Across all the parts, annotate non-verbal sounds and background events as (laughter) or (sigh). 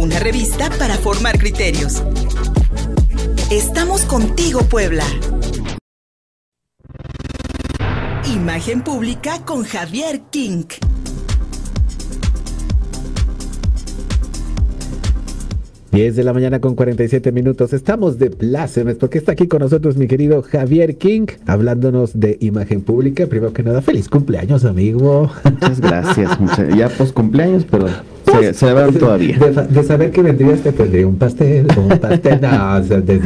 una revista para formar criterios. Estamos contigo, Puebla. Imagen pública con Javier King. 10 de la mañana con 47 minutos. Estamos de plácemes porque está aquí con nosotros mi querido Javier King hablándonos de imagen pública. Primero que nada, feliz cumpleaños, amigo. Muchas gracias. ya post cumpleaños, pero se, se van todavía. De, saber que vendrías te tendría un pastel, un pastel. (laughs) No, desde,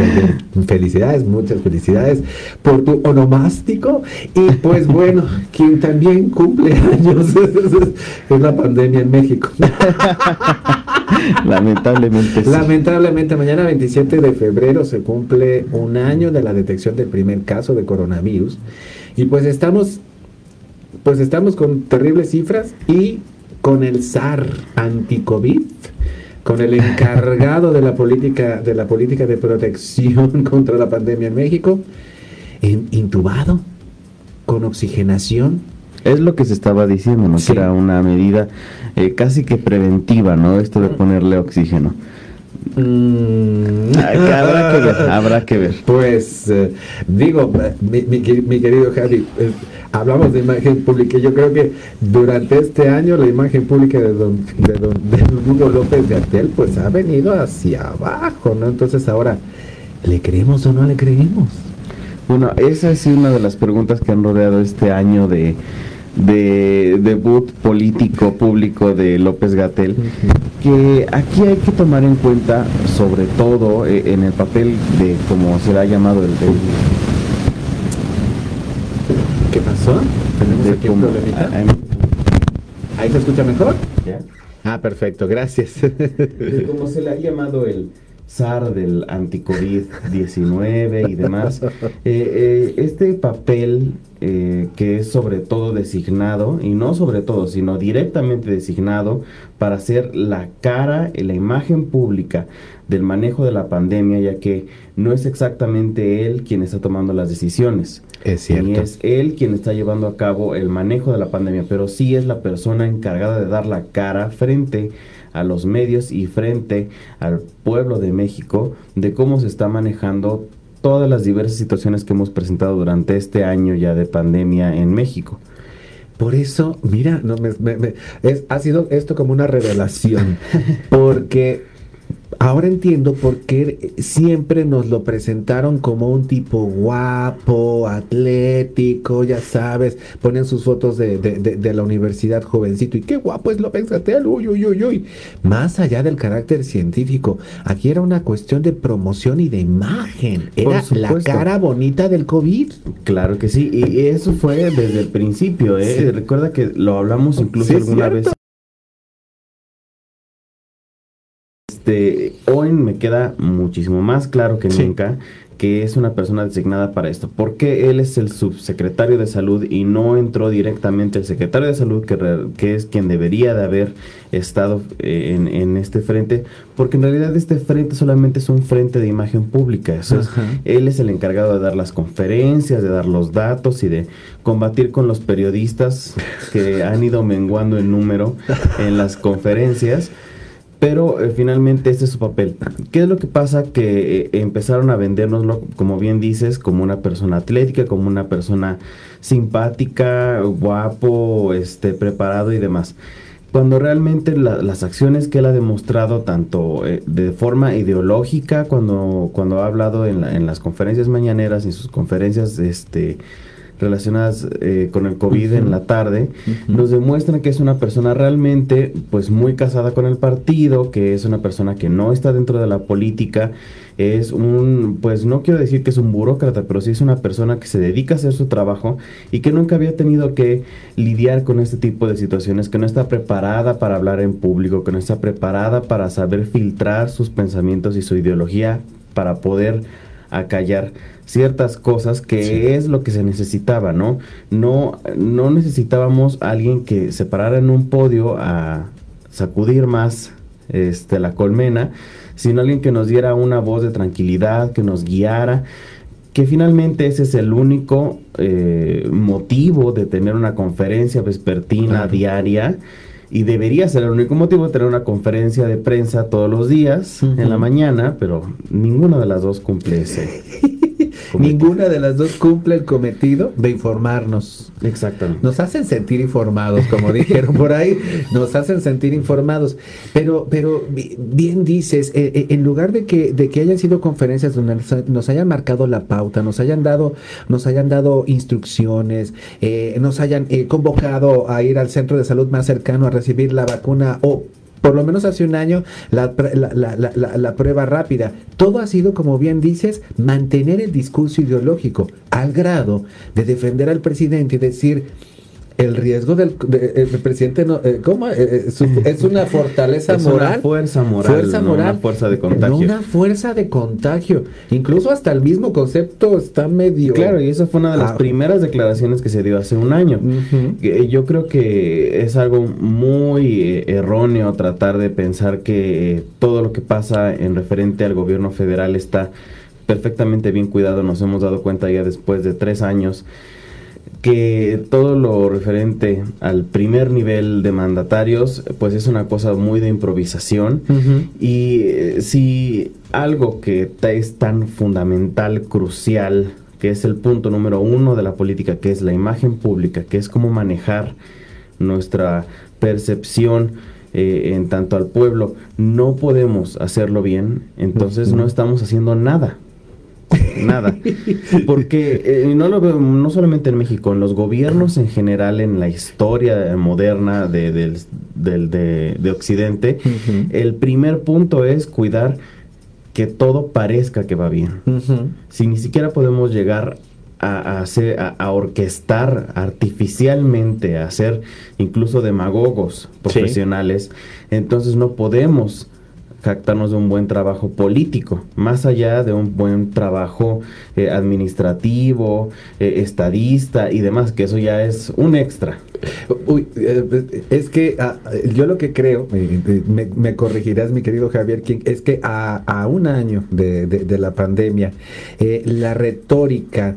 felicidades, muchas felicidades por tu onomástico. Y pues bueno, (laughs) quien también cumple años (laughs) es la pandemia en México. Lamentablemente. Lamentablemente, mañana 27 de febrero se cumple un año de la detección del primer caso de coronavirus. Y pues estamos, pues estamos con terribles cifras y con el SAR anti-COVID, con el encargado de la política, de la política de protección (laughs) contra la pandemia en México, intubado, con oxigenación es lo que se estaba diciendo, ¿no? Que era una medida eh, casi que preventiva, ¿no? Esto de ponerle oxígeno. Mm. habrá que ver, habrá que ver. Pues eh, digo, mi, querido Javi, eh, hablamos de imagen pública. Yo creo que durante este año la imagen pública de don, de don, Hugo López Gatel pues ha venido hacia abajo, ¿no? Entonces ahora, ¿le creemos o no le creemos? Bueno, esa es una de las preguntas que han rodeado este año de de debut político público de López Gatel, que aquí hay que tomar en cuenta, sobre todo eh, en el papel de, como se le ha llamado el... de ¿Qué pasó? ¿Tenemos aquí un problemita? Ah, ¿Ahí se escucha mejor? Ah, perfecto, gracias. como se le ha llamado el SAR del anti-COVID-19 y demás, eh, eh, este papel eh, que es sobre todo designado, y no sobre todo, sino directamente designado para ser la cara y la imagen pública del manejo de la pandemia, ya que no es exactamente él quien está tomando las decisiones. Es cierto. Ni es él quien está llevando a cabo el manejo de la pandemia, pero sí es la persona encargada de dar la cara frente a los medios y frente al pueblo de México de cómo se está manejando todas las diversas situaciones que hemos presentado durante este año ya de pandemia en México. Por eso, mira, no, me, ha sido esto como una revelación, (laughs) porque Ahora entiendo por qué siempre nos lo presentaron como un tipo guapo, atlético, ya sabes, ponen sus fotos de, la universidad jovencito y qué guapo es López Gatel, uy, uy, uy, uy. Más allá del carácter científico, aquí era una cuestión de promoción y de imagen, era la cara bonita del COVID. Claro que sí, y eso fue desde el principio, ¿eh? Recuerda que lo hablamos incluso alguna vez Este, hoy me queda muchísimo más claro que nunca que es una persona designada para esto. Porque él es el subsecretario de salud y no entró directamente el secretario de salud, que, que es quien debería de haber estado eh, en, este frente? Porque en realidad este frente solamente es un frente de imagen pública. él es el encargado de dar las conferencias, de dar los datos y de combatir con los periodistas que han ido menguando en número en las conferencias pero eh, finalmente este es su papel. ¿Qué es lo que pasa? Que eh, empezaron a vendernoslo, como bien dices, como una persona atlética, como una persona simpática, guapo, este, preparado y demás. Cuando realmente las acciones que él ha demostrado, tanto eh, de forma ideológica, cuando, cuando ha hablado en, en las conferencias mañaneras, en sus conferencias este, relacionadas eh, con el COVID en la tarde, nos demuestran que es una persona realmente pues muy casada con el partido, que es una persona que no está dentro de la política, es un, pues no quiero decir que es un burócrata, pero sí es una persona que se dedica a hacer su trabajo y que nunca había tenido que lidiar con este tipo de situaciones, que no está preparada para hablar en público, que no está preparada para saber filtrar sus pensamientos y su ideología para poder acallar ciertas cosas que es lo que se necesitaba, ¿no? No, no necesitábamos alguien que se parara en un podio a sacudir más este, la colmena, sino alguien que nos diera una voz de tranquilidad, que nos guiara, que finalmente ese es el único eh, motivo de tener una conferencia vespertina diaria y debería ser el único motivo tener una conferencia de prensa todos los días en la mañana, pero ninguna de las dos cumple ese. (laughs) Ninguna de las dos cumple el cometido de informarnos. Exactamente. Nos hacen sentir informados, como dijeron por ahí, nos hacen sentir informados. Pero, pero bien dices, eh, eh, en lugar de que, de que hayan sido conferencias donde nos hayan marcado la pauta, nos hayan dado, nos hayan dado instrucciones, eh, nos hayan convocado a ir al centro de salud más cercano a recibir la vacuna o por lo menos hace un año, la, la, prueba rápida. Todo ha sido, como bien dices, mantener el discurso ideológico al grado de defender al presidente y decir, el riesgo del presidente no, eh, ¿cómo? Eh, eh, (laughs) es una fortaleza moral. Una fuerza moral. Fuerza moral. una fuerza de contagio. una fuerza de contagio. Incluso hasta el mismo concepto está medio. Claro, y esa fue una de las ah. primeras declaraciones que se dio hace un año. Yo creo que es algo muy erróneo tratar de pensar que todo lo que pasa en referente al gobierno federal está perfectamente bien cuidado. Nos hemos dado cuenta ya después de tres años que todo lo referente al primer nivel de mandatarios, pues es una cosa muy de improvisación. Y eh, si algo que es tan fundamental, crucial, que es el punto número uno de la política, que es la imagen pública, que es cómo manejar nuestra percepción eh, en tanto al pueblo, no podemos hacerlo bien, entonces no estamos haciendo nada nada. Porque eh, no lo veo no solamente en México, en los gobiernos en general, en la historia moderna de, de, Occidente, el primer punto es cuidar que todo parezca que va bien. Si ni siquiera podemos llegar a, hacer, a, orquestar artificialmente, a ser incluso demagogos profesionales, entonces no podemos jactarnos de un buen trabajo político, más allá de un buen trabajo eh, administrativo, eh, estadista y demás, que eso ya es un extra. Uy, eh, es que ah, yo lo que creo, me, corregirás mi querido Javier King, es que a, un año de, de la pandemia, la retórica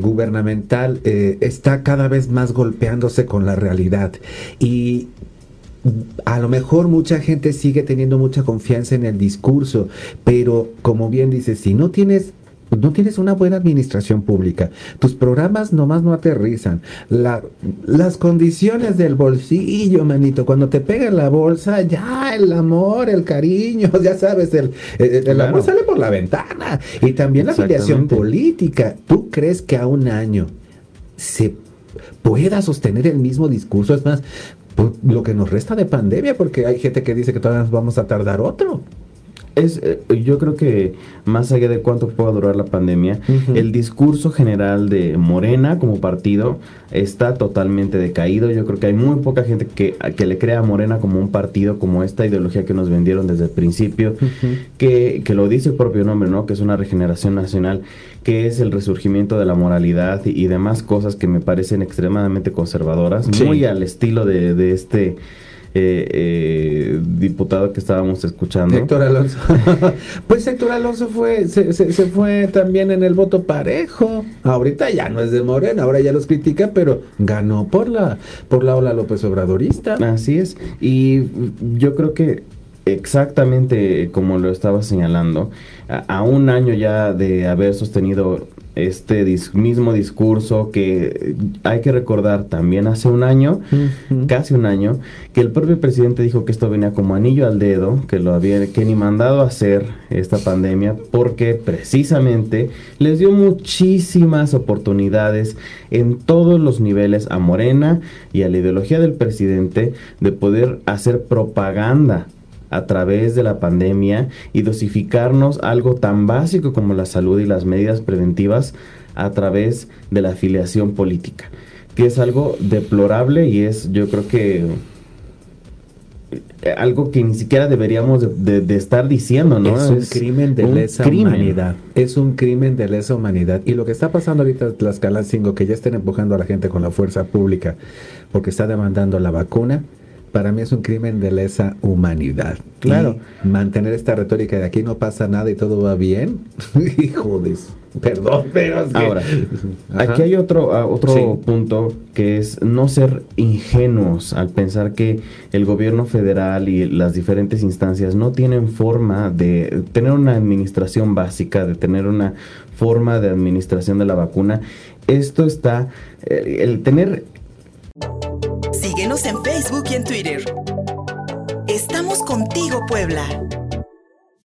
gubernamental está cada vez más golpeándose con la realidad. Y a lo mejor mucha gente sigue teniendo mucha confianza en el discurso, pero como bien dices, si no tienes no tienes una buena administración pública, tus programas nomás no aterrizan, las condiciones del bolsillo, manito, cuando te pega la bolsa, ya el amor, el cariño, (laughs) ya sabes, el, el, amor sale por la ventana. Y también la afiliación política. ¿Tú crees que a un año se pueda sostener el mismo discurso? Es más, lo que nos resta de pandemia, porque hay gente que dice que todavía nos vamos a tardar otro es, eh, yo creo que más allá de cuánto pueda durar la pandemia, el discurso general de Morena como partido está totalmente decaído. Yo creo que hay muy poca gente que, que le crea a Morena como un partido, como esta ideología que nos vendieron desde el principio, que, que, lo dice el propio nombre, ¿no? Que es una regeneración nacional, que es el resurgimiento de la moralidad y, demás cosas que me parecen extremadamente conservadoras, muy al estilo de, de este eh, eh, diputado que estábamos escuchando. Héctor Alonso. (laughs) pues Héctor Alonso fue, se, se, fue también en el voto parejo. Ahorita ya no es de Morena, ahora ya los critica, pero ganó por la, por la ola López Obradorista. Así es. Y yo creo que exactamente como lo estaba señalando, a, un año ya de haber sostenido este mismo discurso que hay que recordar también hace un año, casi un año, que el propio presidente dijo que esto venía como anillo al dedo, que lo había que ni mandado a hacer esta pandemia, porque precisamente les dio muchísimas oportunidades en todos los niveles a Morena y a la ideología del presidente de poder hacer propaganda a través de la pandemia y dosificarnos algo tan básico como la salud y las medidas preventivas a través de la afiliación política, que es algo deplorable y es yo creo que eh, algo que ni siquiera deberíamos de, estar diciendo, ¿no? Es un crimen de lesa humanidad. Es un crimen de lesa humanidad. Y lo que está pasando ahorita en Tlaxcala 5, que ya estén empujando a la gente con la fuerza pública porque está demandando la vacuna, para mí es un crimen de lesa humanidad. Claro. mantener esta retórica de aquí no pasa nada y todo va bien. (laughs) Hijo de... Perdón, pero Ahora, (laughs) aquí hay otro, ah, otro punto que es no ser ingenuos al pensar que el gobierno federal y las diferentes instancias no tienen forma de tener una administración básica, de tener una forma de administración de la vacuna. Esto está, eh, el tener... En Facebook y en Twitter. Estamos contigo, Puebla.